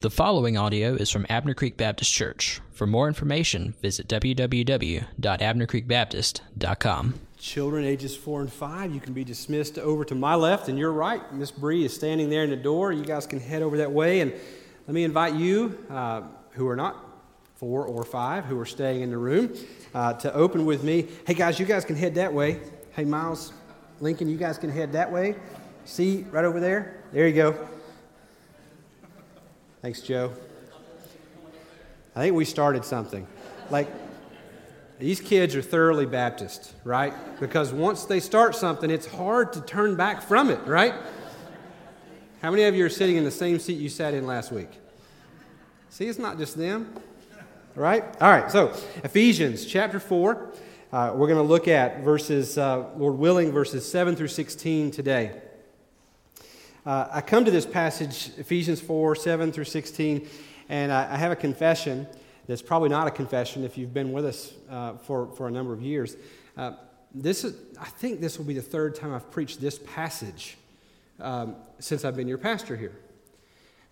The following audio is from Abner Creek Baptist Church. For more information, visit www.abnercreekbaptist.com. Children ages four and five, you can be dismissed over to my left and your right. Miss Bree is standing there in the door. You guys can head over that way. And let me invite you, uh, who are not four or five, who are staying in the room, uh, to open with me. Hey guys, you guys can head that way. Hey Miles, Lincoln, you guys can head that way. See, right over there? There you go. Thanks, Joe. I think we started something. Like, these kids are thoroughly Baptist, right? Because once they start something, it's hard to turn back from it, right? How many of you are sitting in the same seat you sat in last week? See, it's not just them, right? All right, so Ephesians chapter 4. Uh, we're going to look at verses, uh, Lord willing, verses 7 through 16 today. Uh, I come to this passage, Ephesians 4 7 through 16, and I, I, have a confession that's probably not a confession if you've been with us uh, for, for a number of years. Uh, this is, I think this will be the third time I've preached this passage um, since I've been your pastor here.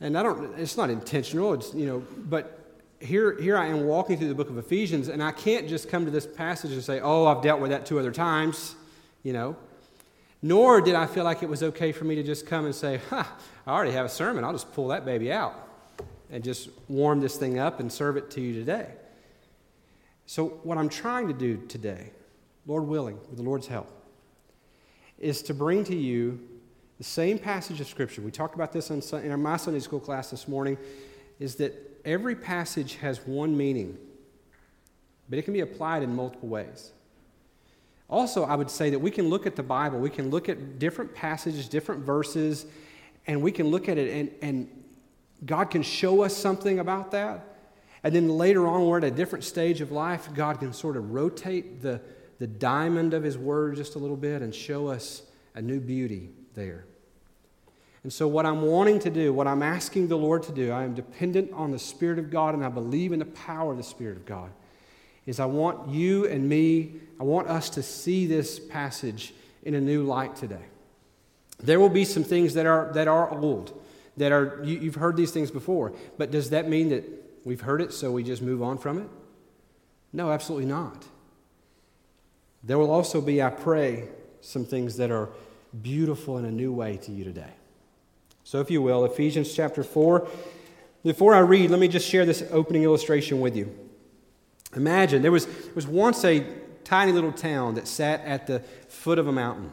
And I don't, it's not intentional, it's, you know, but here, here I am walking through the book of Ephesians, and I can't just come to this passage and say, oh, I've dealt with that two other times, you know. Nor did I feel like it was okay for me to just come and say, Ha, I already have a sermon. I'll just pull that baby out and just warm this thing up and serve it to you today. So, what I'm trying to do today, Lord willing, with the Lord's help, is to bring to you the same passage of Scripture. We talked about this in our my Sunday school class this morning, is that every passage has one meaning, but it can be applied in multiple ways. Also, I would say that we can look at the Bible, we can look at different passages, different verses, and we can look at it, and, and God can show us something about that. And then later on, we're at a different stage of life. God can sort of rotate the, the diamond of His Word just a little bit and show us a new beauty there. And so, what I'm wanting to do, what I'm asking the Lord to do, I am dependent on the Spirit of God and I believe in the power of the Spirit of God is I want you and me, I want us to see this passage in a new light today. There will be some things that are, that are old, that are, you, you've heard these things before, but does that mean that we've heard it so we just move on from it? No, absolutely not. There will also be, I pray, some things that are beautiful in a new way to you today. So, if you will, Ephesians chapter 4. Before I read, let me just share this opening illustration with you. Imagine there was, there was once a tiny little town that sat at the foot of a mountain.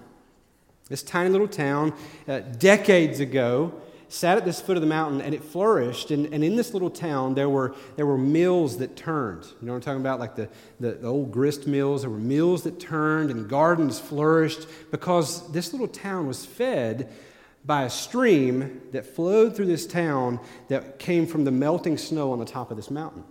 This tiny little town, uh, decades ago, sat at this foot of the mountain and it flourished. And, and in this little town, there were, there were mills that turned. You know what I'm talking about? Like the, the, the old grist mills. There were mills that turned and gardens flourished because this little town was fed by a stream that flowed through this town that came from the melting snow on the top of this mountain.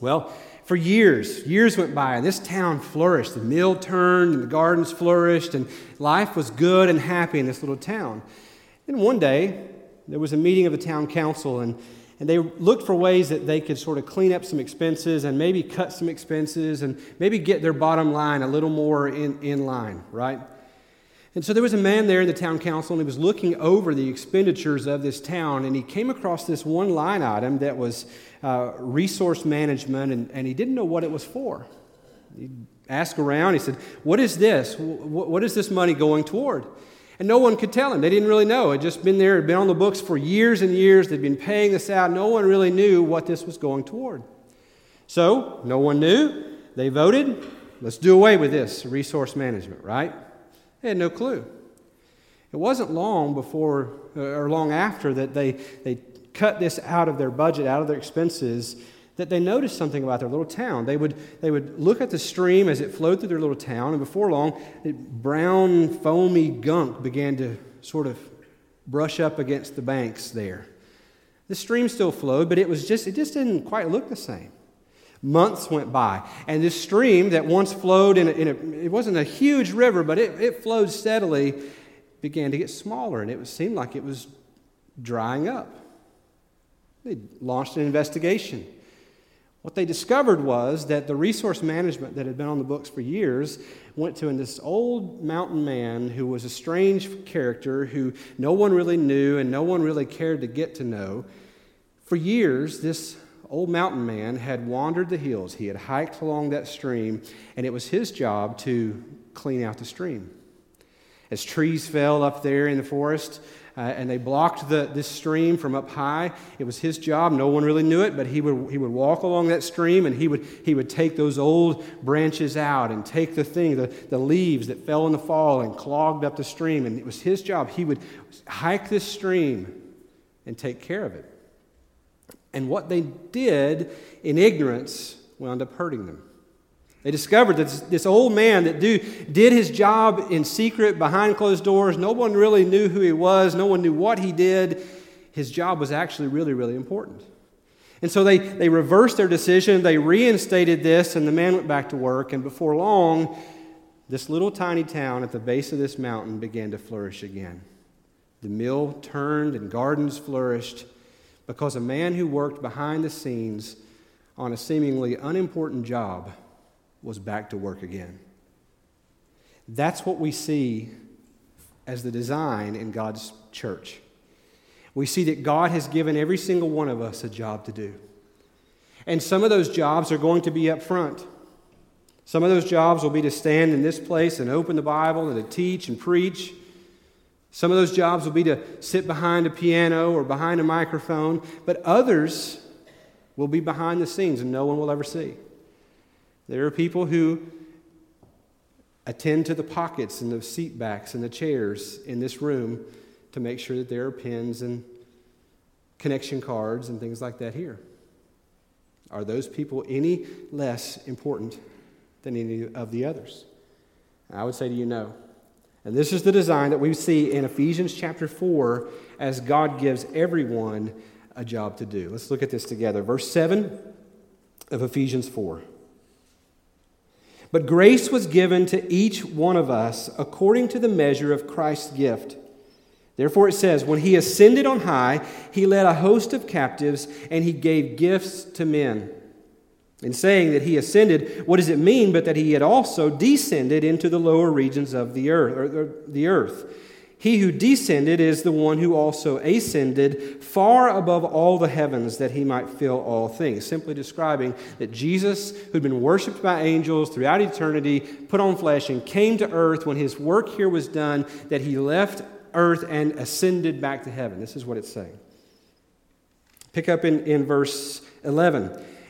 Well, for years, years went by, and this town flourished. The mill turned, and the gardens flourished, and life was good and happy in this little town. Then one day, there was a meeting of the town council, and, and they looked for ways that they could sort of clean up some expenses and maybe cut some expenses and maybe get their bottom line a little more in, in line, right? And so there was a man there in the town council, and he was looking over the expenditures of this town, and he came across this one line item that was uh, resource management, and, and he didn't know what it was for. He asked around, he said, What is this? What is this money going toward? And no one could tell him. They didn't really know. It had just been there, it had been on the books for years and years. They'd been paying this out. No one really knew what this was going toward. So, no one knew. They voted, let's do away with this resource management, right? They had no clue. It wasn't long before, uh, or long after, that they, they cut this out of their budget, out of their expenses, that they noticed something about their little town. They would, they would look at the stream as it flowed through their little town, and before long, it, brown, foamy gunk began to sort of brush up against the banks there. The stream still flowed, but it was just, it just didn't quite look the same. Months went by, and this stream that once flowed in a, in a it wasn't a huge river, but it, it flowed steadily, began to get smaller, and it seemed like it was drying up. They launched an investigation. What they discovered was that the resource management that had been on the books for years went to this old mountain man who was a strange character who no one really knew and no one really cared to get to know For years, this old mountain man had wandered the hills. He had hiked along that stream, and it was his job to clean out the stream. As trees fell up there in the forest, uh, and they blocked the, this stream from up high. It was his job. No one really knew it, but he would, he would walk along that stream and he would, he would take those old branches out and take the thing, the, the leaves that fell in the fall and clogged up the stream. And it was his job. He would hike this stream and take care of it. And what they did in ignorance wound up hurting them. They discovered that this, old man that do, did his job in secret behind closed doors, no one really knew who he was, no one knew what he did. His job was actually really, really important. And so they, they reversed their decision, they reinstated this, and the man went back to work. And before long, this little tiny town at the base of this mountain began to flourish again. The mill turned and gardens flourished because a man who worked behind the scenes on a seemingly unimportant job was back to work again. That's what we see as the design in God's church. We see that God has given every single one of us a job to do. And some of those jobs are going to be up front. Some of those jobs will be to stand in this place and open the Bible and to teach and preach. Some of those jobs will be to sit behind a piano or behind a microphone, but others will be behind the scenes and no one will ever see. There are people who attend to the pockets and the seat backs and the chairs in this room to make sure that there are pins and connection cards and things like that here. Are those people any less important than any of the others? I would say to you, no. And this is the design that we see in Ephesians chapter 4 as God gives everyone a job to do. Let's look at this together. Verse 7 of Ephesians 4. But grace was given to each one of us according to the measure of Christ's gift. Therefore, it says, When he ascended on high, he led a host of captives and he gave gifts to men. In saying that he ascended, what does it mean but that he had also descended into the lower regions of the earth? Or the earth? He who descended is the one who also ascended far above all the heavens that he might fill all things. Simply describing that Jesus, who'd been worshiped by angels throughout eternity, put on flesh and came to earth when his work here was done, that he left earth and ascended back to heaven. This is what it's saying. Pick up in, in verse 11.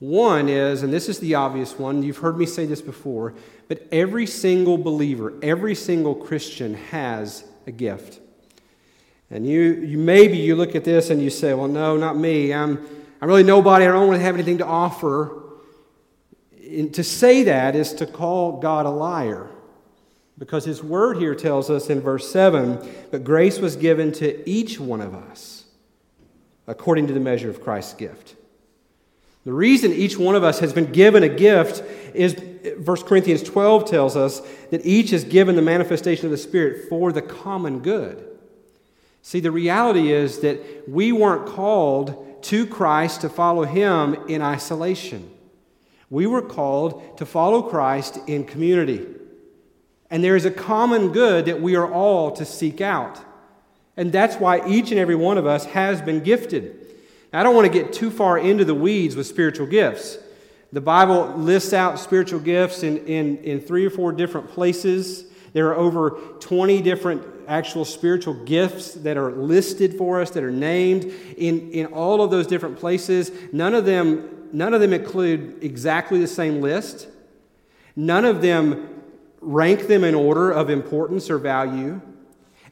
One is, and this is the obvious one, you've heard me say this before, but every single believer, every single Christian has a gift. And you, you maybe you look at this and you say, well, no, not me. I'm, I'm really nobody. I don't really have anything to offer. And to say that is to call God a liar. Because his word here tells us in verse 7 that grace was given to each one of us according to the measure of Christ's gift. The reason each one of us has been given a gift is 1 Corinthians 12 tells us that each is given the manifestation of the Spirit for the common good. See, the reality is that we weren't called to Christ to follow Him in isolation. We were called to follow Christ in community. And there is a common good that we are all to seek out. And that's why each and every one of us has been gifted. I don't want to get too far into the weeds with spiritual gifts. The Bible lists out spiritual gifts in, in, in three or four different places. There are over 20 different actual spiritual gifts that are listed for us, that are named in, in all of those different places. None of them, none of them include exactly the same list. None of them rank them in order of importance or value.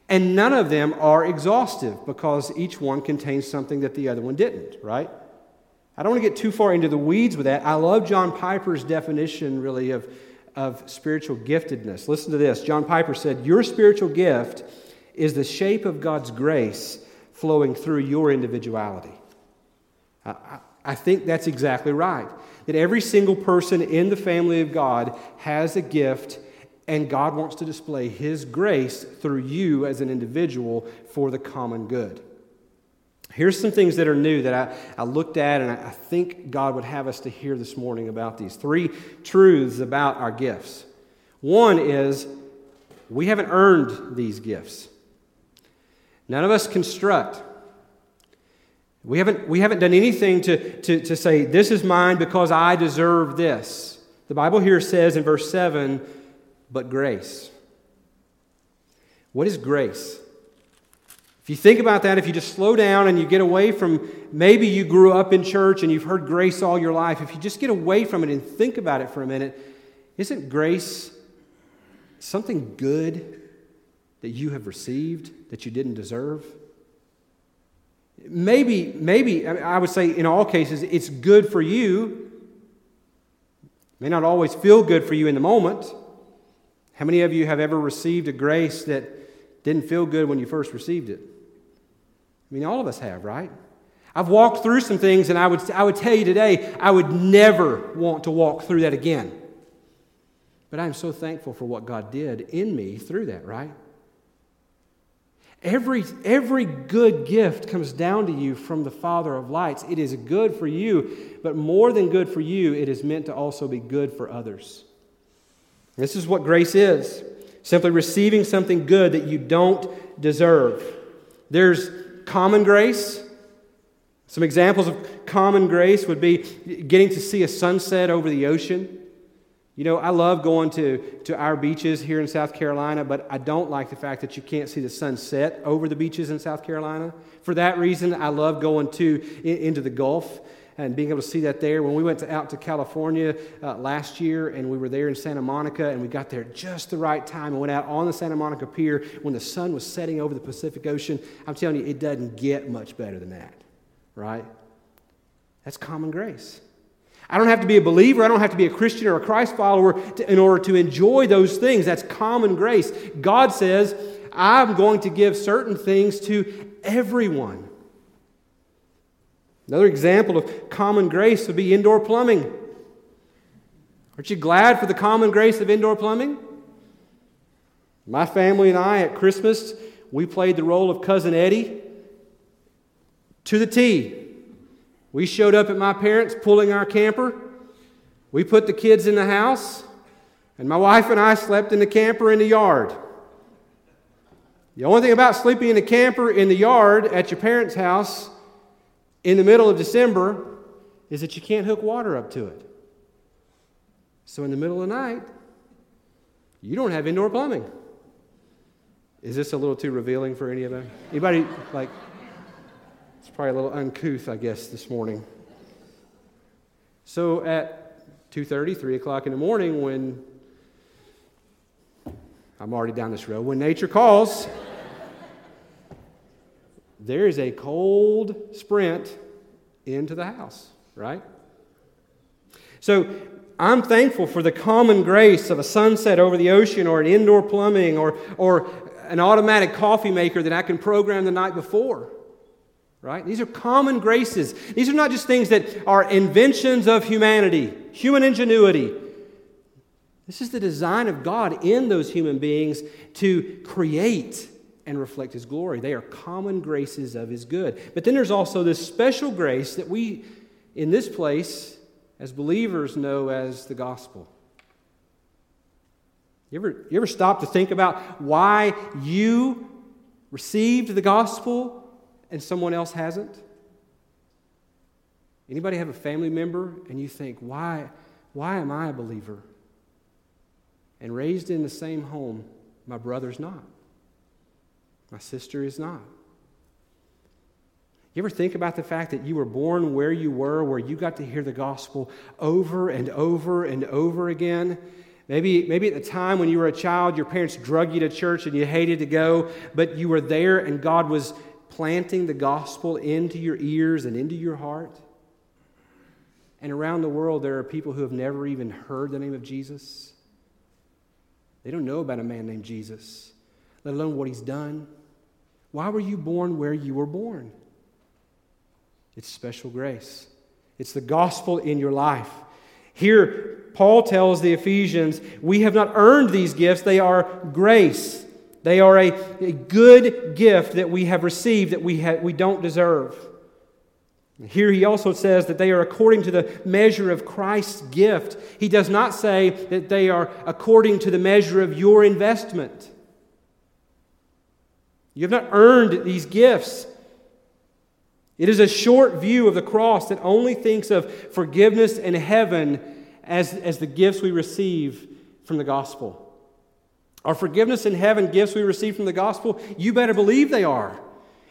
And none of them are exhaustive because each one contains something that the other one didn't, right? I don't want to get too far into the weeds with that. I love John Piper's definition, really, of, of spiritual giftedness. Listen to this. John Piper said, Your spiritual gift is the shape of God's grace flowing through your individuality. I, I think that's exactly right. That every single person in the family of God has a gift, and God wants to display His grace through you as an individual for the common good. Here's some things that are new that I, I looked at, and I think God would have us to hear this morning about these. Three truths about our gifts. One is we haven't earned these gifts. None of us construct. We haven't, we haven't done anything to, to, to say, this is mine because I deserve this. The Bible here says in verse 7, but grace. What is grace? If you think about that, if you just slow down and you get away from maybe you grew up in church and you've heard grace all your life, if you just get away from it and think about it for a minute, isn't grace something good that you have received that you didn't deserve? Maybe, maybe, I would say in all cases, it's good for you. May not always feel good for you in the moment. How many of you have ever received a grace that didn't feel good when you first received it? I mean, all of us have, right? I've walked through some things, and I would, I would tell you today, I would never want to walk through that again. But I'm so thankful for what God did in me through that, right? Every, every good gift comes down to you from the Father of lights. It is good for you, but more than good for you, it is meant to also be good for others. This is what grace is simply receiving something good that you don't deserve. There's common grace. Some examples of common grace would be getting to see a sunset over the ocean. You know, I love going to, to our beaches here in South Carolina, but I don't like the fact that you can't see the sunset over the beaches in South Carolina. For that reason, I love going to into the Gulf and being able to see that there. When we went to, out to California uh, last year and we were there in Santa Monica and we got there just the right time and went out on the Santa Monica Pier when the sun was setting over the Pacific Ocean, I'm telling you, it doesn't get much better than that, right? That's common grace. I don't have to be a believer. I don't have to be a Christian or a Christ follower to, in order to enjoy those things. That's common grace. God says, I'm going to give certain things to everyone. Another example of common grace would be indoor plumbing. Aren't you glad for the common grace of indoor plumbing? My family and I at Christmas, we played the role of Cousin Eddie to the T. We showed up at my parents' pulling our camper. We put the kids in the house, and my wife and I slept in the camper in the yard. The only thing about sleeping in a camper in the yard at your parents' house in the middle of December is that you can't hook water up to it. So in the middle of the night, you don't have indoor plumbing. Is this a little too revealing for any of them? Anybody like it's probably a little uncouth, I guess, this morning. So at 2.30, 3 o'clock in the morning, when I'm already down this road, when nature calls, there is a cold sprint into the house, right? So I'm thankful for the common grace of a sunset over the ocean or an indoor plumbing or, or an automatic coffee maker that I can program the night before right? These are common graces. These are not just things that are inventions of humanity, human ingenuity. This is the design of God in those human beings to create and reflect His glory. They are common graces of His good. But then there's also this special grace that we, in this place, as believers, know as the gospel. You ever, you ever stop to think about why you received the gospel and someone else hasn't? Anybody have a family member and you think, why, why am I a believer? And raised in the same home, my brother's not. My sister is not. You ever think about the fact that you were born where you were, where you got to hear the gospel over and over and over again? Maybe, maybe at the time when you were a child, your parents drug you to church and you hated to go, but you were there and God was planting the gospel into your ears and into your heart. And around the world, there are people who have never even heard the name of Jesus. They don't know about a man named Jesus, let alone what he's done. Why were you born where you were born? It's special grace, it's the gospel in your life. Here, Paul tells the Ephesians, we have not earned these gifts, they are grace. They are a, a good gift that we have received that we, ha- we don't deserve. Here he also says that they are according to the measure of Christ's gift. He does not say that they are according to the measure of your investment. You have not earned these gifts. It is a short view of the cross that only thinks of forgiveness and heaven as, as the gifts we receive from the gospel. Our forgiveness in heaven gifts we receive from the gospel, you better believe they are.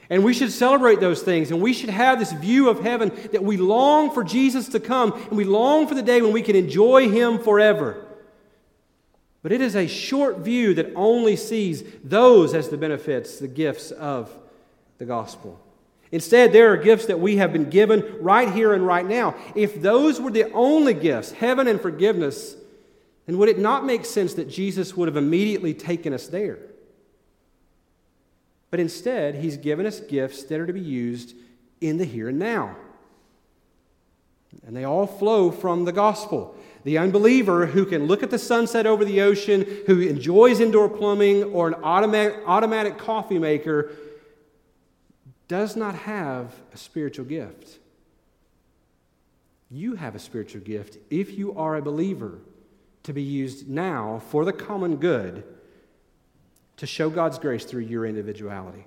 And we should celebrate those things. And we should have this view of heaven that we long for Jesus to come and we long for the day when we can enjoy Him forever. But it is a short view that only sees those as the benefits, the gifts of the gospel. Instead, there are gifts that we have been given right here and right now. If those were the only gifts, heaven and forgiveness, then would it not make sense that Jesus would have immediately taken us there? But instead, he's given us gifts that are to be used in the here and now. And they all flow from the gospel. The unbeliever who can look at the sunset over the ocean, who enjoys indoor plumbing or an automatic, automatic coffee maker, does not have a spiritual gift. You have a spiritual gift if you are a believer to be used now for the common good to show God's grace through your individuality.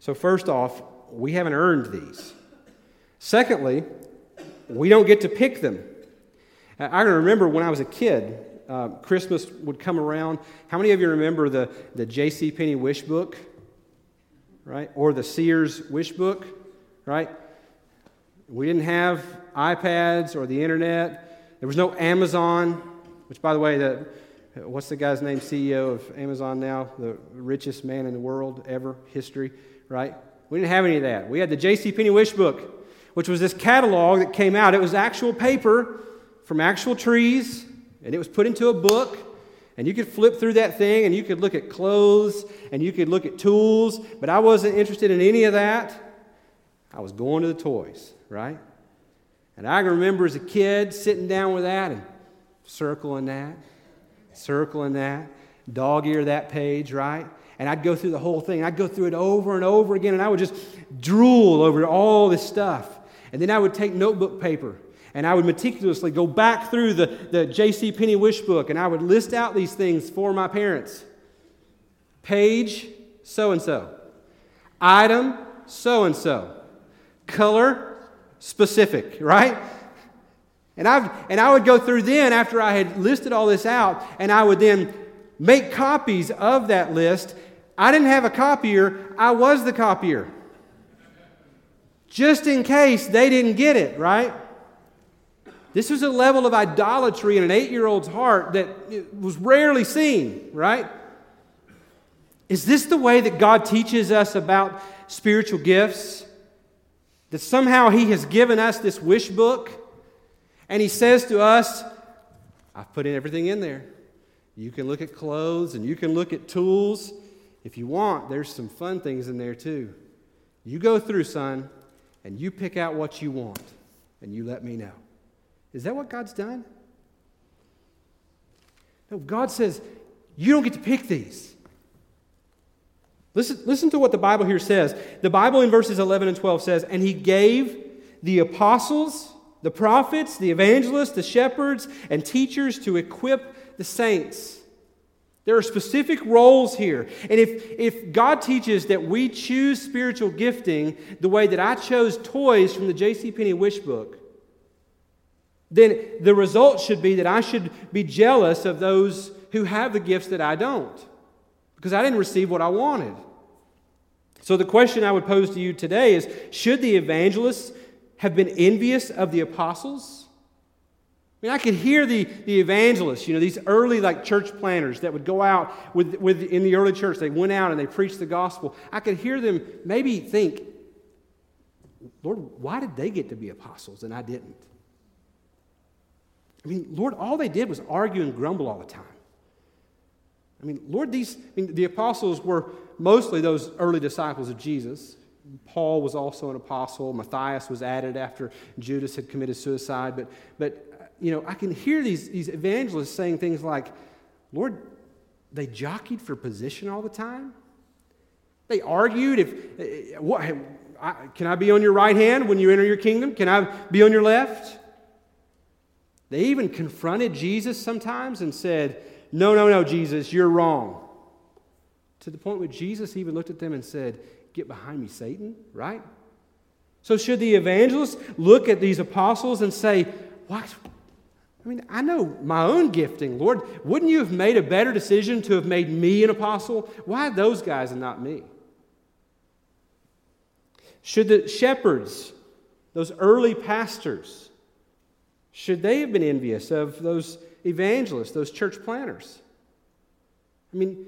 So, first off, we haven't earned these. Secondly, we don't get to pick them. I remember when I was a kid, uh, Christmas would come around. How many of you remember the, the J.C. Penney wish book? right? Or the Sears wish book, right? We didn't have iPads or the internet. There was no Amazon, which, by the way, the, what's the guy's name, CEO of Amazon now? The richest man in the world ever, history, right? We didn't have any of that. We had the J.C. Penney wish book, which was this catalog that came out. It was actual paper from actual trees, and it was put into a book and you could flip through that thing and you could look at clothes and you could look at tools, but I wasn't interested in any of that. I was going to the toys, right? And I can remember as a kid sitting down with that and circling that, circling that, dog ear that page, right? And I'd go through the whole thing. I'd go through it over and over again, and I would just drool over all this stuff. And then I would take notebook paper and I would meticulously go back through the, the J.C. Penney wish book and I would list out these things for my parents. Page so and so. Item so and so. Color specific, right? And, i and I would go through then after I had listed all this out, and I would then make copies of that list. I didn't have a copier, I was the copier. Just in case they didn't get it, right? This was a level of idolatry in an eight year old's heart that was rarely seen, right? Is this the way that God teaches us about spiritual gifts? That somehow He has given us this wish book and He says to us, I've put in everything in there. You can look at clothes and you can look at tools. If you want, there's some fun things in there too. You go through, son, and you pick out what you want and you let me know. Is that what God's done? No, God says, you don't get to pick these. Listen, listen to what the Bible here says. The Bible in verses 11 and 12 says, And he gave the apostles, the prophets, the evangelists, the shepherds, and teachers to equip the saints. There are specific roles here. And if, if God teaches that we choose spiritual gifting the way that I chose toys from the J.C. Penney wish book, then the result should be that I should be jealous of those who have the gifts that I don't because I didn't receive what I wanted. So, the question I would pose to you today is Should the evangelists have been envious of the apostles? I mean, I could hear the, the evangelists, you know, these early like church planners that would go out with, with in the early church. They went out and they preached the gospel. I could hear them maybe think, Lord, why did they get to be apostles and I didn't? I mean, Lord, all they did was argue and grumble all the time. I mean, Lord, these, I mean, the apostles were mostly those early disciples of Jesus. Paul was also an apostle. Matthias was added after Judas had committed suicide. But, but you know, I can hear these, these evangelists saying things like, Lord, they jockeyed for position all the time. They argued if, eh, what, can I be on your right hand when you enter your kingdom? Can I be on your left? They even confronted Jesus sometimes and said, No, no, no, Jesus, you're wrong. To the point where Jesus even looked at them and said, Get behind me, Satan, right? So, should the evangelists look at these apostles and say, What? I mean, I know my own gifting. Lord, wouldn't you have made a better decision to have made me an apostle? Why those guys and not me? Should the shepherds, those early pastors, should they have been envious of those evangelists, those church planners? I mean,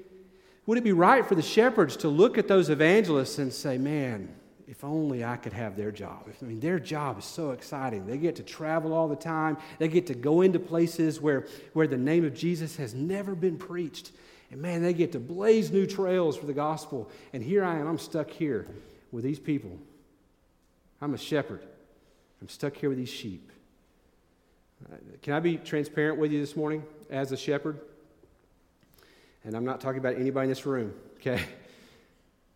would it be right for the shepherds to look at those evangelists and say, man, if only I could have their job. I mean, their job is so exciting. They get to travel all the time, they get to go into places where, where the name of Jesus has never been preached. And man, they get to blaze new trails for the gospel. And here I am, I'm stuck here with these people. I'm a shepherd, I'm stuck here with these sheep. Can I be transparent with you this morning as a shepherd? And I'm not talking about anybody in this room, okay?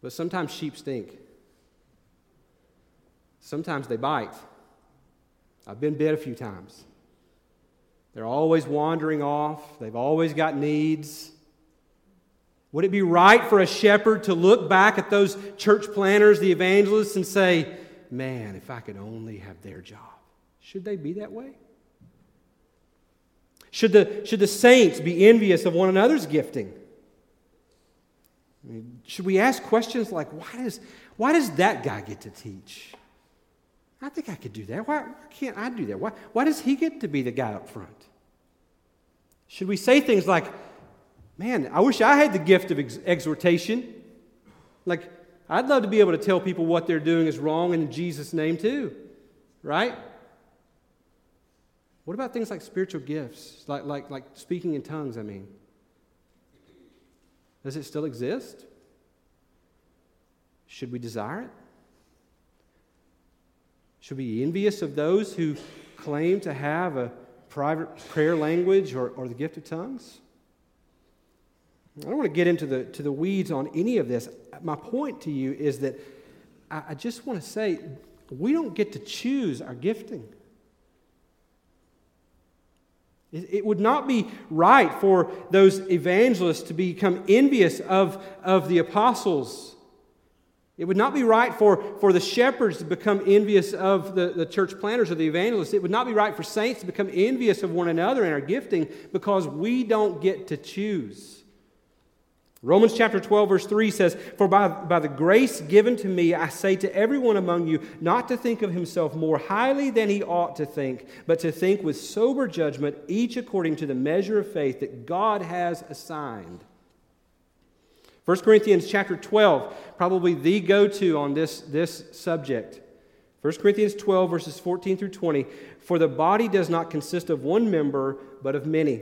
But sometimes sheep stink. Sometimes they bite. I've been bit a few times. They're always wandering off, they've always got needs. Would it be right for a shepherd to look back at those church planners, the evangelists, and say, Man, if I could only have their job? Should they be that way? Should the, should the saints be envious of one another's gifting? I mean, should we ask questions like, why does, why does that guy get to teach? I think I could do that. Why, why can't I do that? Why, why does he get to be the guy up front? Should we say things like, man, I wish I had the gift of ex- exhortation? Like, I'd love to be able to tell people what they're doing is wrong in Jesus' name, too, right? What about things like spiritual gifts, like, like, like speaking in tongues, I mean? Does it still exist? Should we desire it? Should we be envious of those who claim to have a private prayer language or, or the gift of tongues? I don't want to get into the, to the weeds on any of this. My point to you is that I, I just want to say we don't get to choose our gifting. It would not be right for those evangelists to become envious of, of the apostles. It would not be right for, for the shepherds to become envious of the, the church planners or the evangelists. It would not be right for saints to become envious of one another in our gifting because we don't get to choose. Romans chapter 12, verse 3 says, For by, by the grace given to me, I say to everyone among you not to think of himself more highly than he ought to think, but to think with sober judgment, each according to the measure of faith that God has assigned. 1 Corinthians chapter 12, probably the go to on this, this subject. 1 Corinthians 12, verses 14 through 20. For the body does not consist of one member, but of many.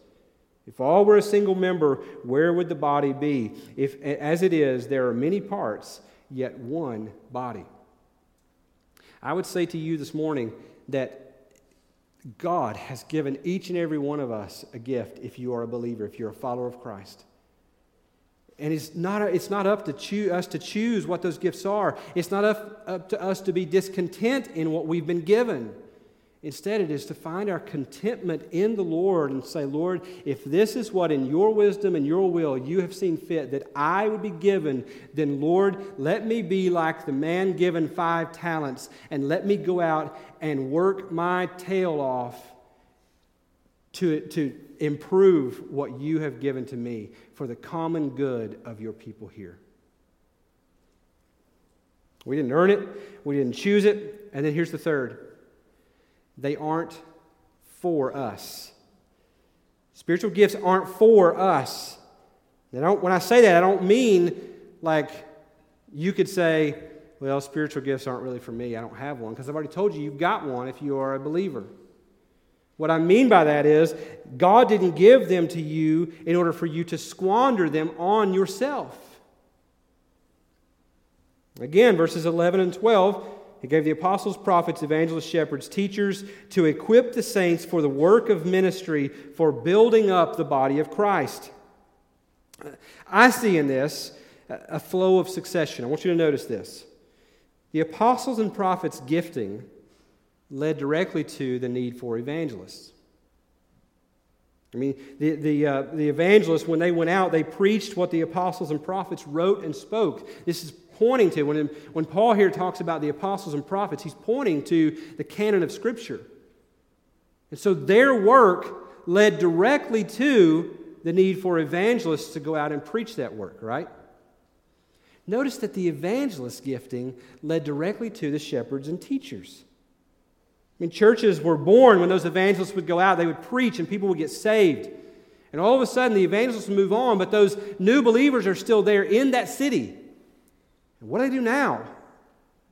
If all were a single member, where would the body be? If, as it is, there are many parts, yet one body. I would say to you this morning that God has given each and every one of us a gift if you are a believer, if you're a follower of Christ. And it's not, it's not up to choo- us to choose what those gifts are. It's not up, up to us to be discontent in what we've been given. Instead, it is to find our contentment in the Lord and say, Lord, if this is what in your wisdom and your will you have seen fit that I would be given, then Lord, let me be like the man given five talents and let me go out and work my tail off to, to improve what you have given to me for the common good of your people here. We didn't earn it, we didn't choose it. And then here's the third they aren't for us. Spiritual gifts aren't for us. when I say that, I don't mean like you could say, well, spiritual gifts aren't really for me. I don't have one. Because I've already told you, you've got one if you are a believer. What I mean by that is, God didn't give them to you in order for you to squander them on yourself. Again, verses 11 and 12 he gave the apostles, prophets, evangelists, shepherds, teachers to equip the saints for the work of ministry, for building up the body of Christ. I see in this a flow of succession. I want you to notice this. The apostles and prophets' gifting led directly to the need for evangelists. I mean, the, the, uh, the evangelists, when they went out, they preached what the apostles and prophets wrote and spoke. This is pointing to. When, when Paul here talks about the apostles and prophets, he's pointing to the canon of Scripture. And so their work led directly to the need for evangelists to go out and preach that work, right? Notice that the evangelist gifting led directly to the shepherds and teachers. I mean, churches were born when those evangelists would go out, they would preach, and people would get saved. And all of a sudden, the evangelists move on, but those new believers are still there in that city. And what do they do now?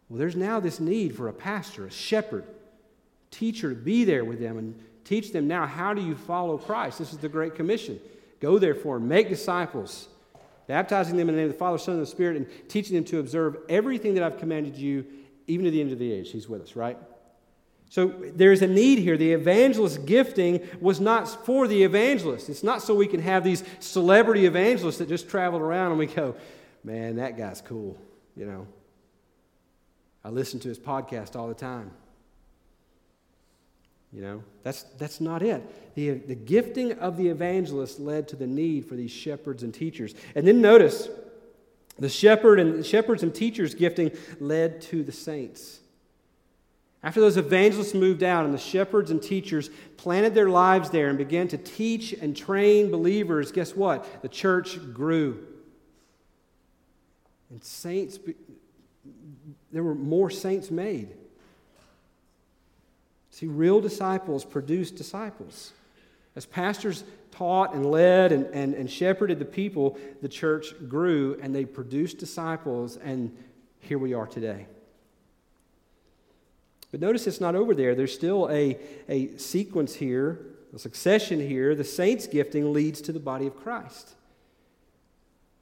Well, there's now this need for a pastor, a shepherd, teacher to be there with them and teach them now how do you follow Christ. This is the Great Commission. Go therefore, make disciples, baptizing them in the name of the Father, Son, and the Spirit, and teaching them to observe everything that I've commanded you, even to the end of the age. He's with us, right? So there's a need here. The evangelist gifting was not for the evangelist. It's not so we can have these celebrity evangelists that just travel around and we go, man, that guy's cool you know. I listen to his podcast all the time. You know, that's, that's not it. The, the gifting of the evangelist led to the need for these shepherds and teachers. And then notice, the shepherd and shepherds and teachers gifting led to the saints. After those evangelists moved out and the shepherds and teachers planted their lives there and began to teach and train believers, guess what? The church grew. And saints, there were more saints made. See, real disciples produce disciples. As pastors taught and led and, and, and shepherded the people, the church grew and they produced disciples, and here we are today. But notice it's not over there. There's still a, a sequence here, a succession here. The saints' gifting leads to the body of Christ.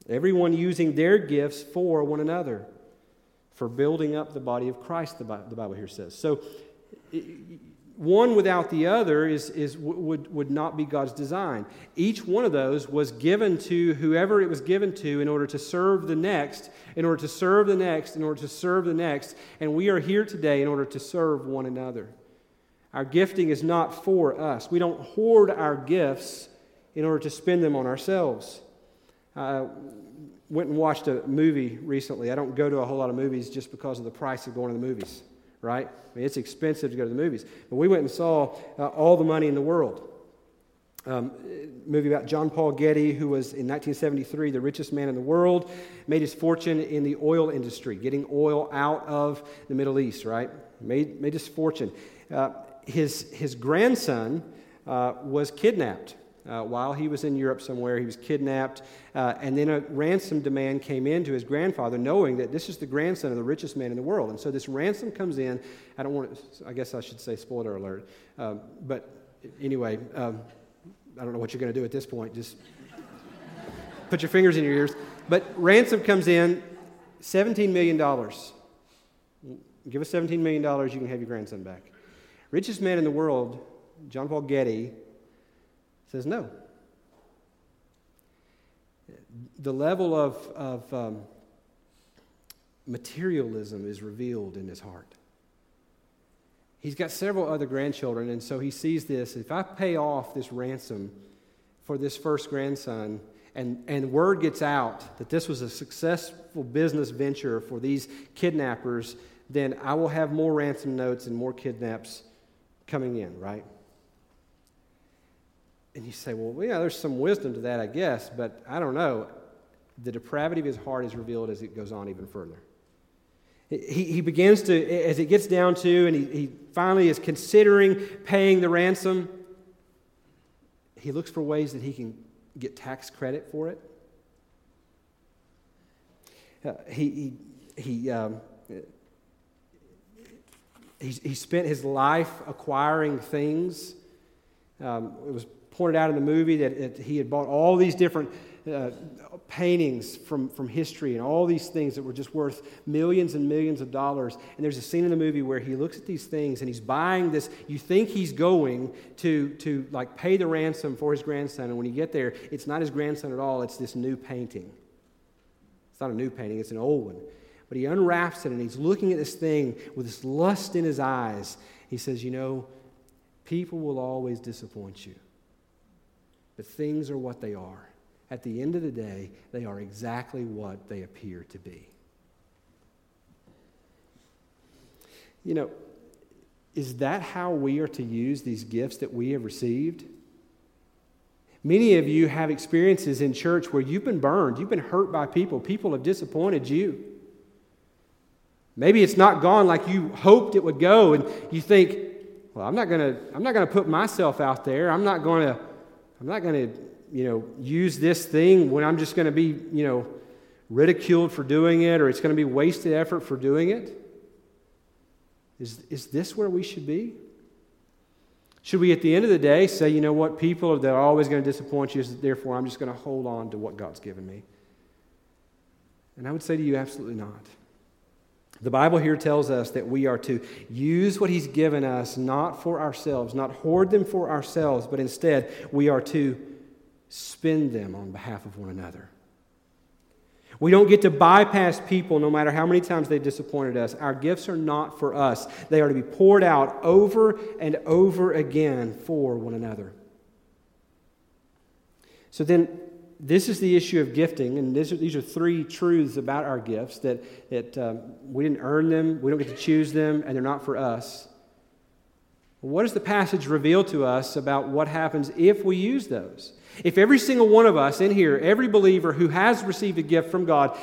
Everyone using their gifts for one another, for building up the body of Christ, the Bible here says. So, one without the other is, is, would, would not be God's design. Each one of those was given to whoever it was given to in order to serve the next, in order to serve the next, in order to serve the next. And we are here today in order to serve one another. Our gifting is not for us. We don't hoard our gifts in order to spend them on ourselves. I went and watched a movie recently. I don't go to a whole lot of movies just because of the price of going to the movies, right? I mean, it's expensive to go to the movies. But we went and saw uh, All the Money in the World. Um, movie about John Paul Getty, who was in 1973 the richest man in the world, made his fortune in the oil industry, getting oil out of the Middle East, right? Made, made his fortune. Uh, his, his grandson uh, was kidnapped uh, while he was in Europe somewhere. He was kidnapped, uh, and then a ransom demand came in to his grandfather, knowing that this is the grandson of the richest man in the world. And so this ransom comes in. I don't want to, I guess I should say spoiler alert. Um, but anyway, um, I don't know what you're going to do at this point. Just put your fingers in your ears. But ransom comes in $17 million. Give us $17 million, you can have your grandson back. Richest man in the world, John Paul Getty, says no. The level of, of um, materialism is revealed in his heart. he's got several other grandchildren, and so he sees this. If I pay off this ransom for this first grandson, and, and word gets out that this was a successful business venture for these kidnappers, then I will have more ransom notes and more kidnaps coming in, right? And you say, well, yeah, there's some wisdom to that, I guess, but I don't know. The depravity of his heart is revealed as it goes on even further. He, he begins to, as it gets down to, and he, he finally is considering paying the ransom, he looks for ways that he can get tax credit for it. Uh, he, he, he, um, he, he, spent his life acquiring things. Um, it was pointed out in the movie that, that he had bought all these different uh, paintings from, from history and all these things that were just worth millions and millions of dollars. And there's a scene in the movie where he looks at these things and he's buying this. You think he's going to, to like pay the ransom for his grandson. And when you get there, it's not his grandson at all, it's this new painting. It's not a new painting, it's an old one. But he unwraps it and he's looking at this thing with this lust in his eyes. He says, You know, people will always disappoint you, but things are what they are at the end of the day, they are exactly what they appear to be. You know, is that how we are to use these gifts that we have received? Many of you have experiences in church where you've been burned, you've been hurt by people, people have disappointed you. Maybe it's not gone like you hoped it would go, and you think, well, I'm not going to I'm not going to put myself out there. I'm not going to I'm not going to you know, use this thing when I'm just going to be, you know, ridiculed for doing it or it's going to be wasted effort for doing it? Is, is this where we should be? Should we, at the end of the day, say, you know what, people are, are always going to disappoint you, therefore I'm just going to hold on to what God's given me? And I would say to you, absolutely not. The Bible here tells us that we are to use what He's given us not for ourselves, not hoard them for ourselves, but instead we are to spend them on behalf of one another. We don't get to bypass people no matter how many times they've disappointed us. Our gifts are not for us, they are to be poured out over and over again for one another. So then, this is the issue of gifting, and these are, these are three truths about our gifts that, that um, we didn't earn them, we don't get to choose them, and they're not for us. What does the passage reveal to us about what happens if we use those? If every single one of us in here, every believer who has received a gift from God,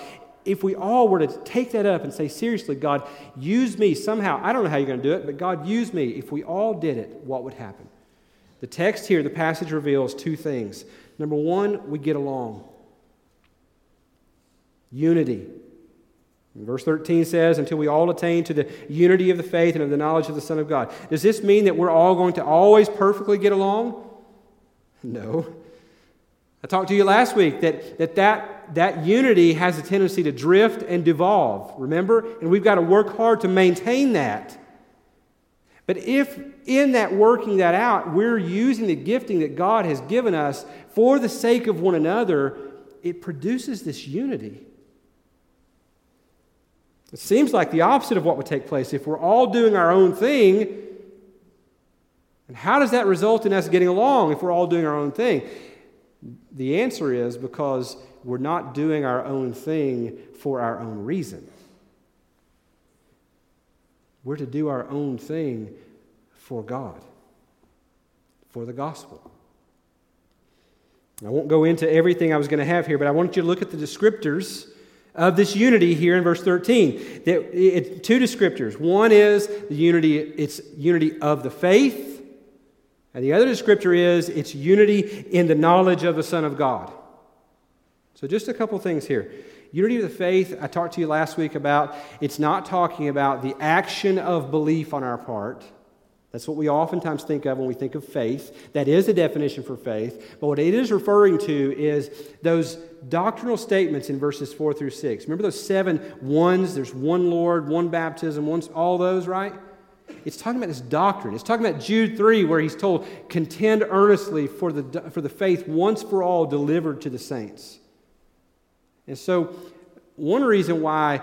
if we all were to take that up and say, seriously, God, use me somehow, I don't know how you're going to do it, but God, use me. If we all did it, what would happen? The text here, the passage reveals two things. Number one, we get along. Unity. Verse 13 says, until we all attain to the unity of the faith and of the knowledge of the Son of God. Does this mean that we're all going to always perfectly get along? No. I talked to you last week that that, that, that unity has a tendency to drift and devolve, remember? And we've got to work hard to maintain that. But if in that working that out, we're using the gifting that God has given us for the sake of one another, it produces this unity. It seems like the opposite of what would take place. If we're all doing our own thing, and how does that result in us getting along if we're all doing our own thing? The answer is because we're not doing our own thing for our own reason. We're to do our own thing for God, for the gospel. I won't go into everything I was going to have here, but I want you to look at the descriptors of this unity here in verse 13. That it, two descriptors. One is the unity, it's unity of the faith and the other descriptor is it's unity in the knowledge of the Son of God. So, just a couple things here. Unity of the faith, I talked to you last week about, it's not talking about the action of belief on our part. That's what we oftentimes think of when we think of faith. That is a definition for faith. But what it is referring to is those doctrinal statements in verses 4 through 6. Remember those seven ones? There's one Lord, one baptism, one, all those, right? It's talking about this doctrine. It's talking about Jude 3, where he's told, contend earnestly for the, for the faith once for all delivered to the saints. And so, one reason why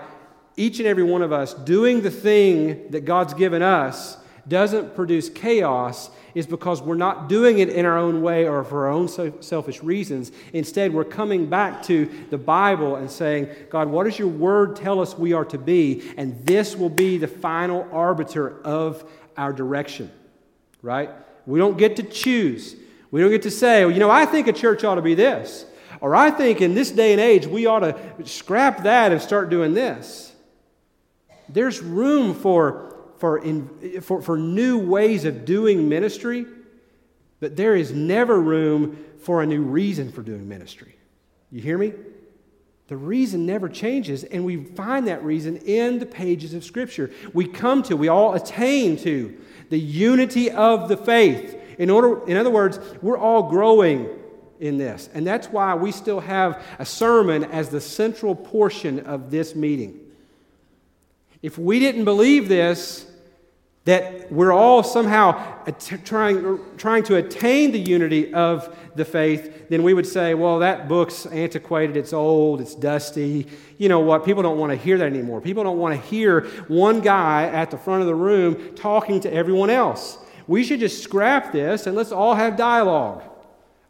each and every one of us doing the thing that God's given us, doesn't produce chaos is because we're not doing it in our own way or for our own selfish reasons. Instead, we're coming back to the Bible and saying, God, what does your word tell us we are to be? And this will be the final arbiter of our direction, right? We don't get to choose. We don't get to say, well, you know, I think a church ought to be this. Or I think in this day and age, we ought to scrap that and start doing this. There's room for, for, in, for, for new ways of doing ministry, but there is never room for a new reason for doing ministry. You hear me? The reason never changes, and we find that reason in the pages of Scripture. We come to, we all attain to the unity of the faith. In, order, in other words, we're all growing in this. And that's why we still have a sermon as the central portion of this meeting. If we didn't believe this, that we're all somehow trying, trying to attain the unity of the faith, then we would say, well, that book's antiquated, it's old, it's dusty. You know what? People don't want to hear that anymore. People don't want to hear one guy at the front of the room talking to everyone else. We should just scrap this and let's all have dialogue.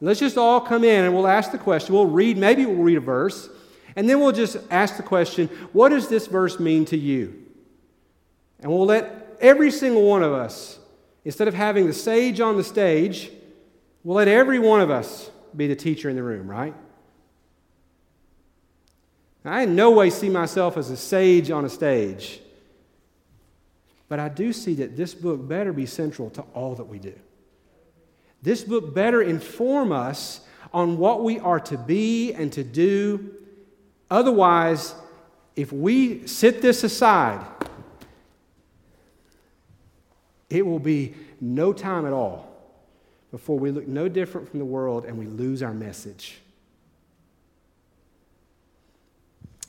Let's just all come in and we'll ask the question. We'll read, maybe we'll read a verse, and then we'll just ask the question what does this verse mean to you? And we'll let every single one of us, instead of having the sage on the stage, we'll let every one of us be the teacher in the room, right? I in no way see myself as a sage on a stage. But I do see that this book better be central to all that we do. This book better inform us on what we are to be and to do. Otherwise, if we sit this aside, it will be no time at all before we look no different from the world and we lose our message.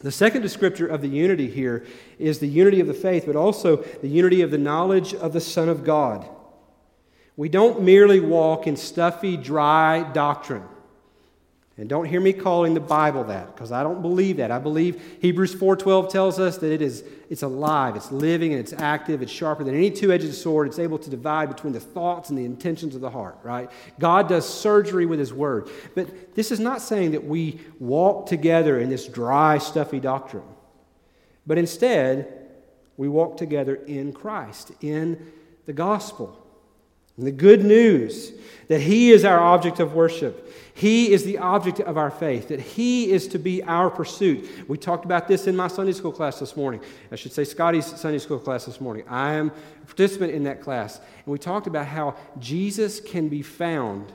The second descriptor of the unity here is the unity of the faith, but also the unity of the knowledge of the Son of God. We don't merely walk in stuffy, dry doctrine. And don't hear me calling the Bible that because I don't believe that. I believe Hebrews 4:12 tells us that it is it's alive, it's living and it's active, it's sharper than any two-edged sword. It's able to divide between the thoughts and the intentions of the heart, right? God does surgery with his word. But this is not saying that we walk together in this dry, stuffy doctrine. But instead, we walk together in Christ, in the gospel. And the good news that He is our object of worship. He is the object of our faith, that He is to be our pursuit. We talked about this in my Sunday school class this morning. I should say Scotty's Sunday school class this morning. I am a participant in that class. And we talked about how Jesus can be found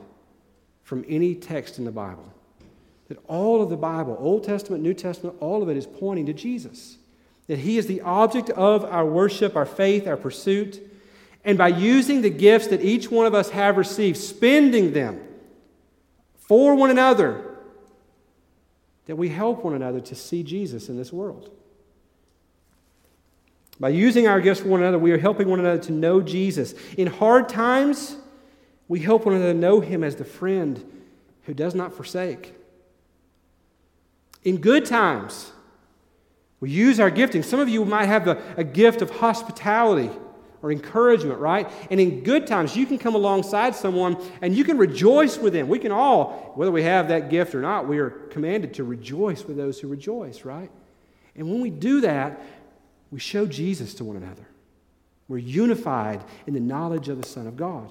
from any text in the Bible. That all of the Bible, Old Testament, New Testament, all of it is pointing to Jesus. That He is the object of our worship, our faith, our pursuit. And by using the gifts that each one of us have received, spending them for one another, that we help one another to see Jesus in this world. By using our gifts for one another, we are helping one another to know Jesus. In hard times, we help one another know him as the friend who does not forsake. In good times, we use our gifting. Some of you might have a, a gift of hospitality or encouragement, right? And in good times, you can come alongside someone and you can rejoice with them. We can all, whether we have that gift or not, we are commanded to rejoice with those who rejoice, right? And when we do that, we show Jesus to one another. We're unified in the knowledge of the Son of God.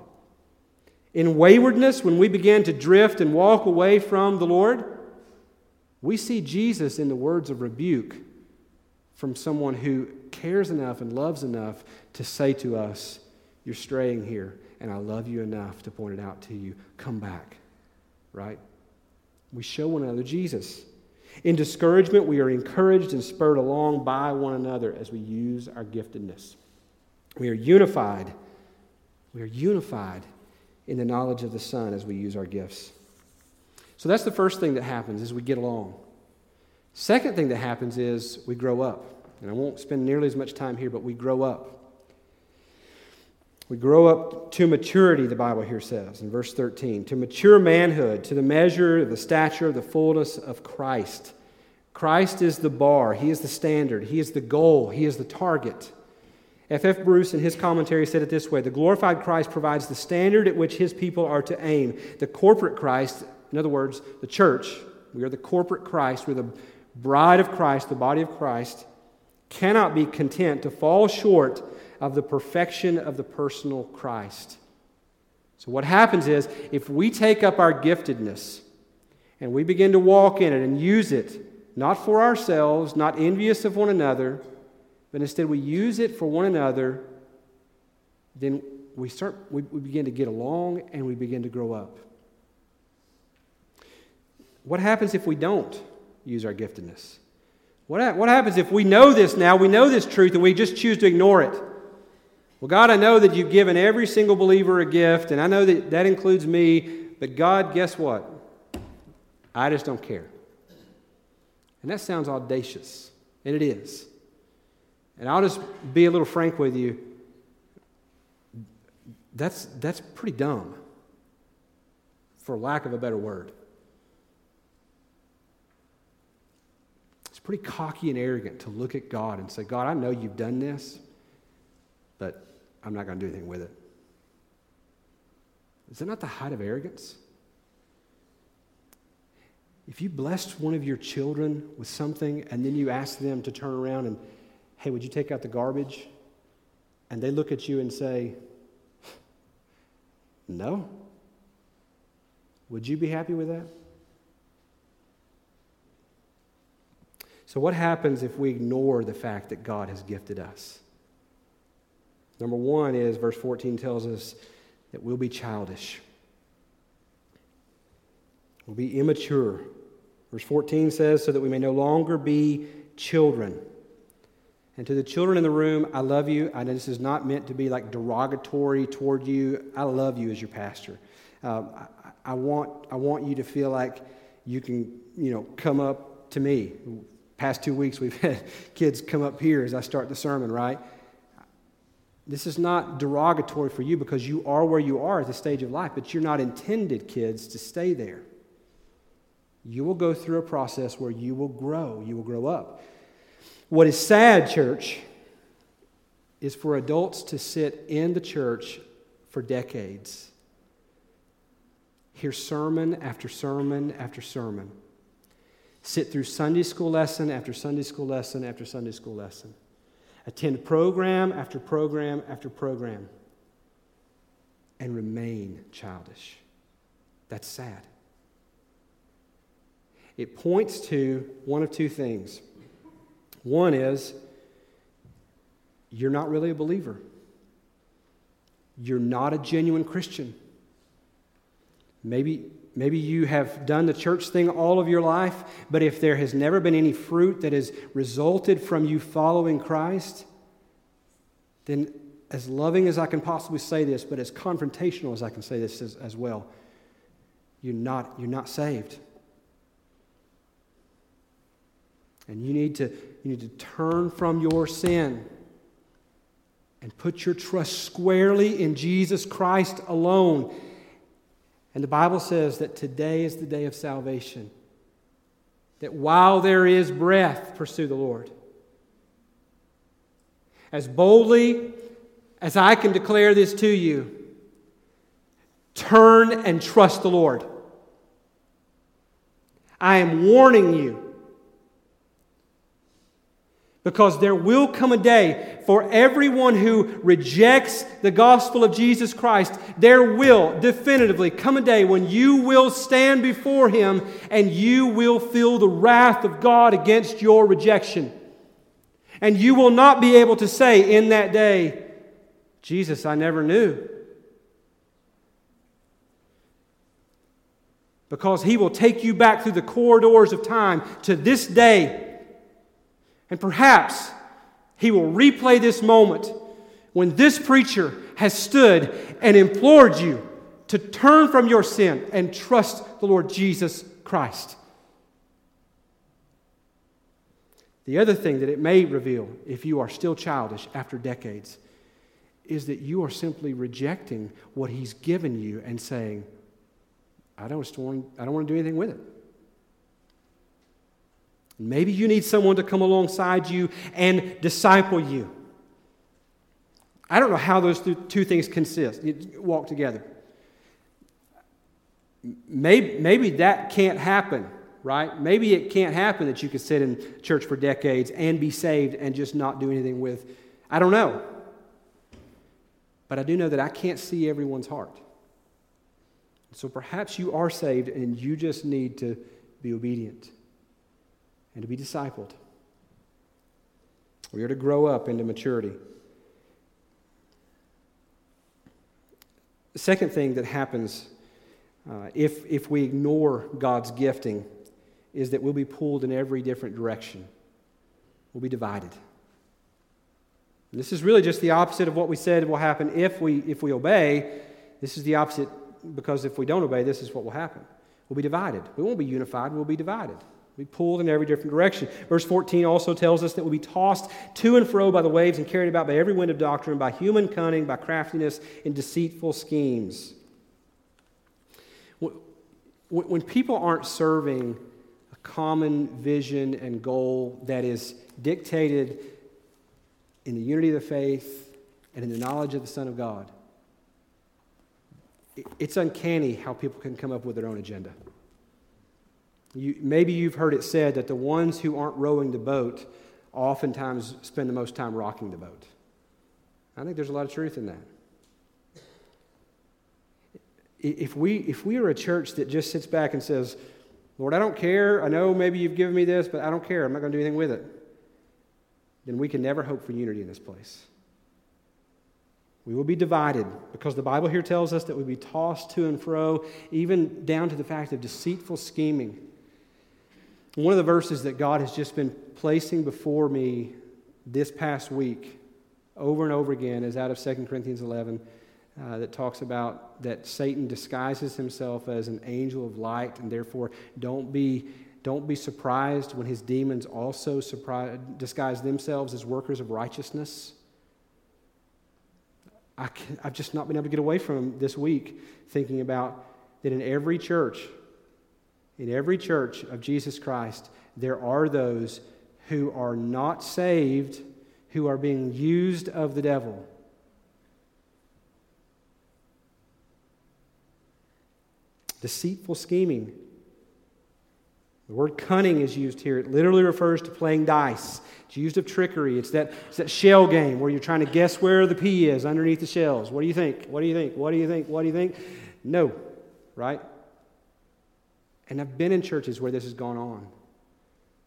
In waywardness, when we begin to drift and walk away from the Lord, we see Jesus in the words of rebuke from someone who cares enough and loves enough to say to us, You're straying here, and I love you enough to point it out to you. Come back. Right? We show one another Jesus. In discouragement, we are encouraged and spurred along by one another as we use our giftedness. We are unified. We are unified in the knowledge of the Son as we use our gifts. So that's the first thing that happens as we get along. Second thing that happens is we grow up. And I won't spend nearly as much time here, but we grow up. We grow up to maturity, the Bible here says in verse 13, to mature manhood, to the measure of the stature the fullness of Christ. Christ is the bar, He is the standard, He is the goal, He is the target. F.F. Bruce, in his commentary, said it this way The glorified Christ provides the standard at which his people are to aim. The corporate Christ, in other words, the church, we are the corporate Christ, we're the bride of Christ, the body of Christ, cannot be content to fall short of the perfection of the personal Christ. So, what happens is, if we take up our giftedness and we begin to walk in it and use it, not for ourselves, not envious of one another, but instead we use it for one another, then we start we, we begin to get along and we begin to grow up. What happens if we don't use our giftedness? What, what happens if we know this now, we know this truth, and we just choose to ignore it? Well, God, I know that you've given every single believer a gift, and I know that that includes me, but God, guess what? I just don't care. And that sounds audacious, and it is. And I'll just be a little frank with you. That's, that's pretty dumb, for lack of a better word. Pretty cocky and arrogant to look at God and say, God, I know you've done this, but I'm not going to do anything with it. Is that not the height of arrogance? If you blessed one of your children with something and then you ask them to turn around and hey, would you take out the garbage? And they look at you and say, no. Would you be happy with that? So, what happens if we ignore the fact that God has gifted us? Number one is, verse 14 tells us that we'll be childish, we'll be immature. Verse 14 says, so that we may no longer be children. And to the children in the room, I love you. I know this is not meant to be like derogatory toward you. I love you as your pastor. Uh, I, I, want, I want you to feel like you can, you know, come up to me. Past two weeks, we've had kids come up here as I start the sermon, right? This is not derogatory for you because you are where you are at the stage of life, but you're not intended, kids, to stay there. You will go through a process where you will grow, you will grow up. What is sad, church, is for adults to sit in the church for decades, hear sermon after sermon after sermon, sit through Sunday school lesson after Sunday school lesson after Sunday school lesson, attend program after program after program, and remain childish. That's sad. It points to one of two things. One is you're not really a believer, you're not a genuine Christian. Maybe, maybe you have done the church thing all of your life, but if there has never been any fruit that has resulted from you following Christ, then as loving as I can possibly say this, but as confrontational as I can say this as, as well, you're not, you're not saved. And you need to, you need to turn from your sin and put your trust squarely in Jesus Christ alone. And the Bible says that today is the day of salvation. That while there is breath, pursue the Lord. As boldly as I can declare this to you, turn and trust the Lord. I am warning you because there will come a day for everyone who rejects the gospel of Jesus Christ, there will definitively come a day when you will stand before Him and you will feel the wrath of God against your rejection. And you will not be able to say in that day, Jesus, I never knew. Because He will take you back through the corridors of time to this day and perhaps he will replay this moment when this preacher has stood and implored you to turn from your sin and trust the Lord Jesus Christ. The other thing that it may reveal, if you are still childish after decades, is that you are simply rejecting what He's given you and saying, I don't want, I don't want to do anything with it. Maybe you need someone to come alongside you and disciple you. I don't know how those two things consist, walk together. Maybe, maybe that can't happen, right? Maybe it can't happen that you could sit in church for decades and be saved and just not do anything with. I don't know. But I do know that I can't see everyone's heart. So perhaps you are saved and you just need to be obedient and to be discipled. We are to grow up into maturity. The second thing that happens uh, if, if we ignore God's gifting is that we'll be pulled in every different direction. We'll be divided. And this is really just the opposite of what we said will happen if we, if we obey. This is the opposite because if we don't obey, this is what will happen. We'll be divided. We won't be unified, we'll be divided. Be pulled in every different direction. Verse 14 also tells us that we'll be tossed to and fro by the waves and carried about by every wind of doctrine, by human cunning, by craftiness, and deceitful schemes. When people aren't serving a common vision and goal that is dictated in the unity of the faith and in the knowledge of the Son of God, it's uncanny how people can come up with their own agenda. You, maybe you've heard it said that the ones who aren't rowing the boat oftentimes spend the most time rocking the boat. I think there's a lot of truth in that. If we, if we are a church that just sits back and says, Lord, I don't care. I know maybe you've given me this, but I don't care. I'm not going to do anything with it then we can never hope for unity in this place. We will be divided because the Bible here tells us that we'll be tossed to and fro, even down to the fact of deceitful scheming. One of the verses that God has just been placing before me this past week over and over again is out of 2 Corinthians 11 uh, that talks about that Satan disguises himself as an angel of light, and therefore don't be don't be surprised when his demons also surprise, disguise themselves as workers of righteousness. I have just not been able to get away from this week thinking about that in every church, in every church of Jesus Christ, there are those who are not saved, who are being used of the devil. Deceitful scheming the word cunning is used here. It literally refers to playing dice. It's used of trickery. It's that, it's that shell game where you're trying to guess where the pea is underneath the shells. What do you think? What do you think? What do you think? What do you think? No, right? And I've been in churches where this has gone on,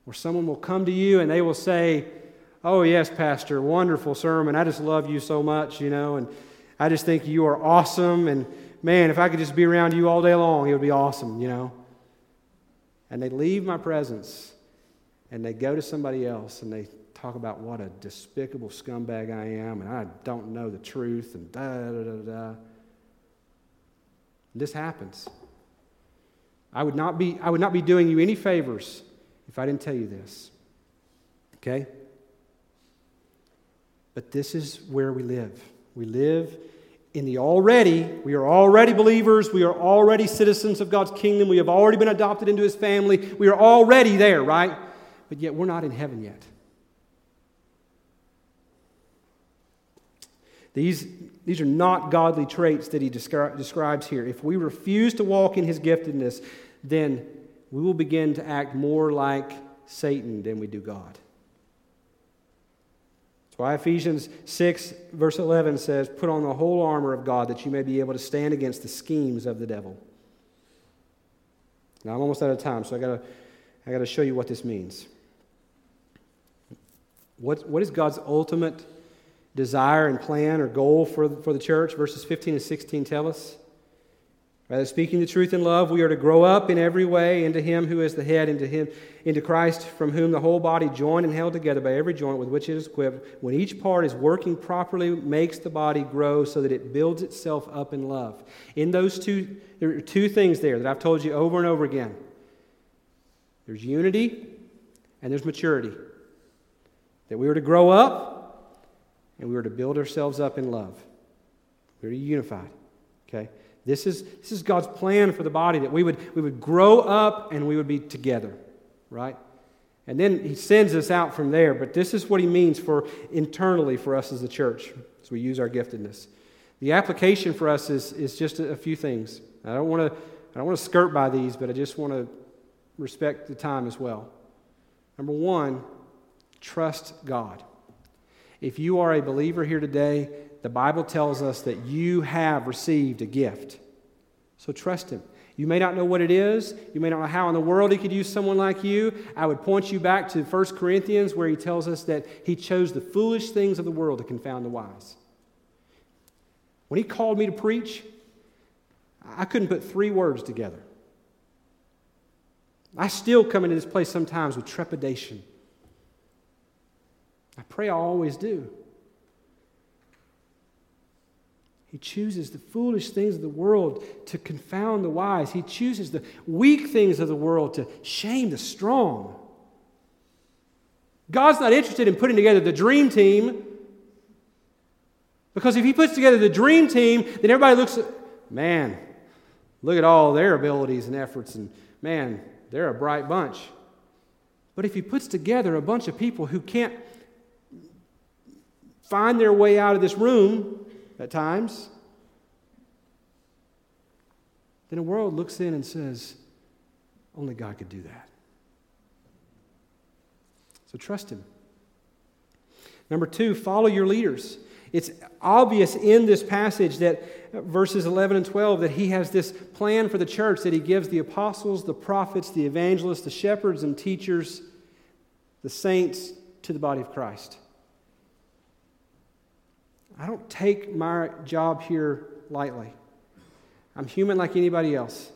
where someone will come to you and they will say, Oh, yes, Pastor, wonderful sermon. I just love you so much, you know, and I just think you are awesome. And man, if I could just be around you all day long, it would be awesome, you know and they leave my presence and they go to somebody else and they talk about what a despicable scumbag I am and I don't know the truth and da da da da. This happens. I would not be I would not be doing you any favors if I didn't tell you this. Okay? But this is where we live. We live in the already, we are already believers. We are already citizens of God's kingdom. We have already been adopted into his family. We are already there, right? But yet we're not in heaven yet. These, these are not godly traits that he descri- describes here. If we refuse to walk in his giftedness, then we will begin to act more like Satan than we do God. That's why Ephesians 6, verse 11 says, Put on the whole armor of God that you may be able to stand against the schemes of the devil. Now, I'm almost out of time, so I gotta, I got to show you what this means. What, what is God's ultimate desire and plan or goal for, for the church? Verses 15 and 16 tell us. Rather, speaking the truth in love, we are to grow up in every way into Him who is the head, into Him, into Christ, from whom the whole body, joined and held together by every joint with which it is equipped, when each part is working properly, makes the body grow so that it builds itself up in love. In those two, there are two things there that I've told you over and over again. There's unity and there's maturity. That we are to grow up and we are to build ourselves up in love. We're unified. Okay? This is, this is God's plan for the body that we would, we would grow up and we would be together, right? And then he sends us out from there. But this is what he means for internally for us as a church as we use our giftedness. The application for us is, is just a, a few things. I don't want to I don't want to skirt by these, but I just want to respect the time as well. Number one, trust God. If you are a believer here today, the Bible tells us that you have received a gift. So trust Him. You may not know what it is. You may not know how in the world He could use someone like you. I would point you back to 1 Corinthians, where He tells us that He chose the foolish things of the world to confound the wise. When He called me to preach, I couldn't put three words together. I still come into this place sometimes with trepidation. I pray I always do. He chooses the foolish things of the world to confound the wise. He chooses the weak things of the world to shame the strong. God's not interested in putting together the dream team because if He puts together the dream team, then everybody looks at, man, look at all their abilities and efforts, and man, they're a bright bunch. But if He puts together a bunch of people who can't find their way out of this room at times, then the world looks in and says, only God could do that. So trust Him. Number two, follow your leaders. It's obvious in this passage that verses 11 and 12 that he has this plan for the church that he gives the apostles, the prophets, the evangelists, the shepherds and teachers, the saints to the body of Christ. I don't take my job here lightly. I'm human like anybody else.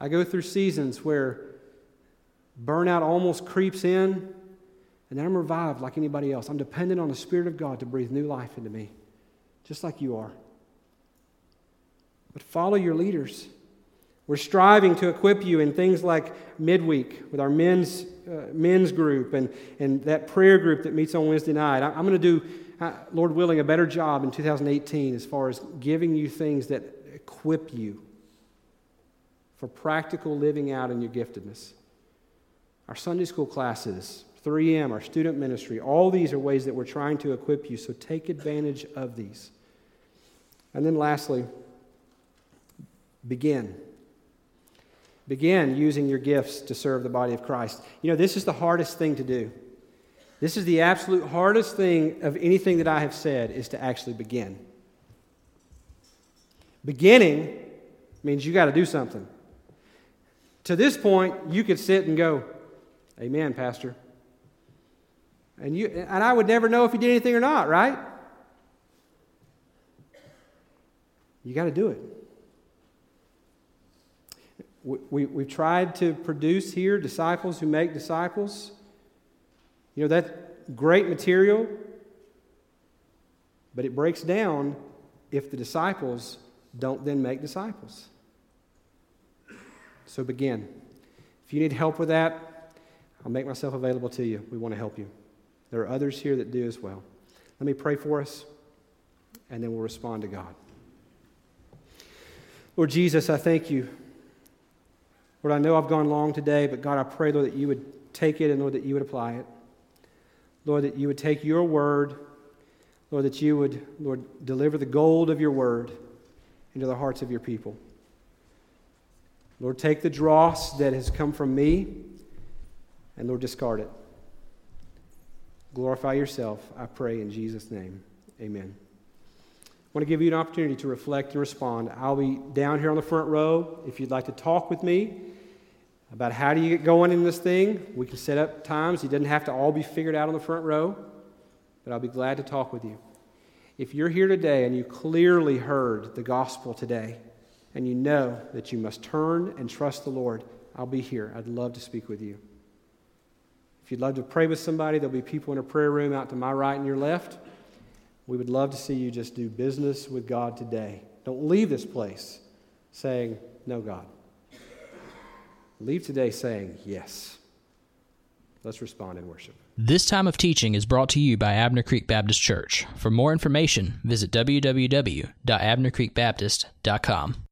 I go through seasons where burnout almost creeps in, and then I'm revived like anybody else. I'm dependent on the Spirit of God to breathe new life into me, just like you are. But follow your leaders. We're striving to equip you in things like midweek with our men's, uh, men's group and, and that prayer group that meets on Wednesday night. I, I'm going to do, Lord willing, a better job in 2018 as far as giving you things that equip you for practical living out in your giftedness. Our Sunday school classes, 3M, our student ministry, all these are ways that we're trying to equip you, so take advantage of these. And then lastly, begin. Begin using your gifts to serve the body of Christ. You know, this is the hardest thing to do. This is the absolute hardest thing of anything that I have said is to actually begin. Beginning means you got to do something. To this point, you could sit and go, Amen, Pastor. And, you, and I would never know if you did anything or not, right? You got to do it. We, we, we've tried to produce here disciples who make disciples. You know, that's great material, but it breaks down if the disciples don't then make disciples. So begin. If you need help with that, I'll make myself available to you. We want to help you. There are others here that do as well. Let me pray for us, and then we'll respond to God. Lord Jesus, I thank you. Lord, I know I've gone long today, but God, I pray, Lord, that you would take it and, Lord, that you would apply it. Lord, that you would take your word, Lord, that you would, Lord, deliver the gold of your word into the hearts of your people. Lord, take the dross that has come from me and, Lord, discard it. Glorify yourself, I pray in Jesus' name. Amen. I want to give you an opportunity to reflect and respond. I'll be down here on the front row. If you'd like to talk with me about how do you get going in this thing, we can set up times. It doesn't have to all be figured out on the front row, but I'll be glad to talk with you. If you're here today and you clearly heard the gospel today and you know that you must turn and trust the Lord, I'll be here. I'd love to speak with you. If you'd love to pray with somebody, there'll be people in a prayer room out to my right and your left. We would love to see you just do business with God today. Don't leave this place saying, No, God. Leave today saying, Yes. Let's respond in worship. This time of teaching is brought to you by Abner Creek Baptist Church. For more information, visit www.abnercreekbaptist.com.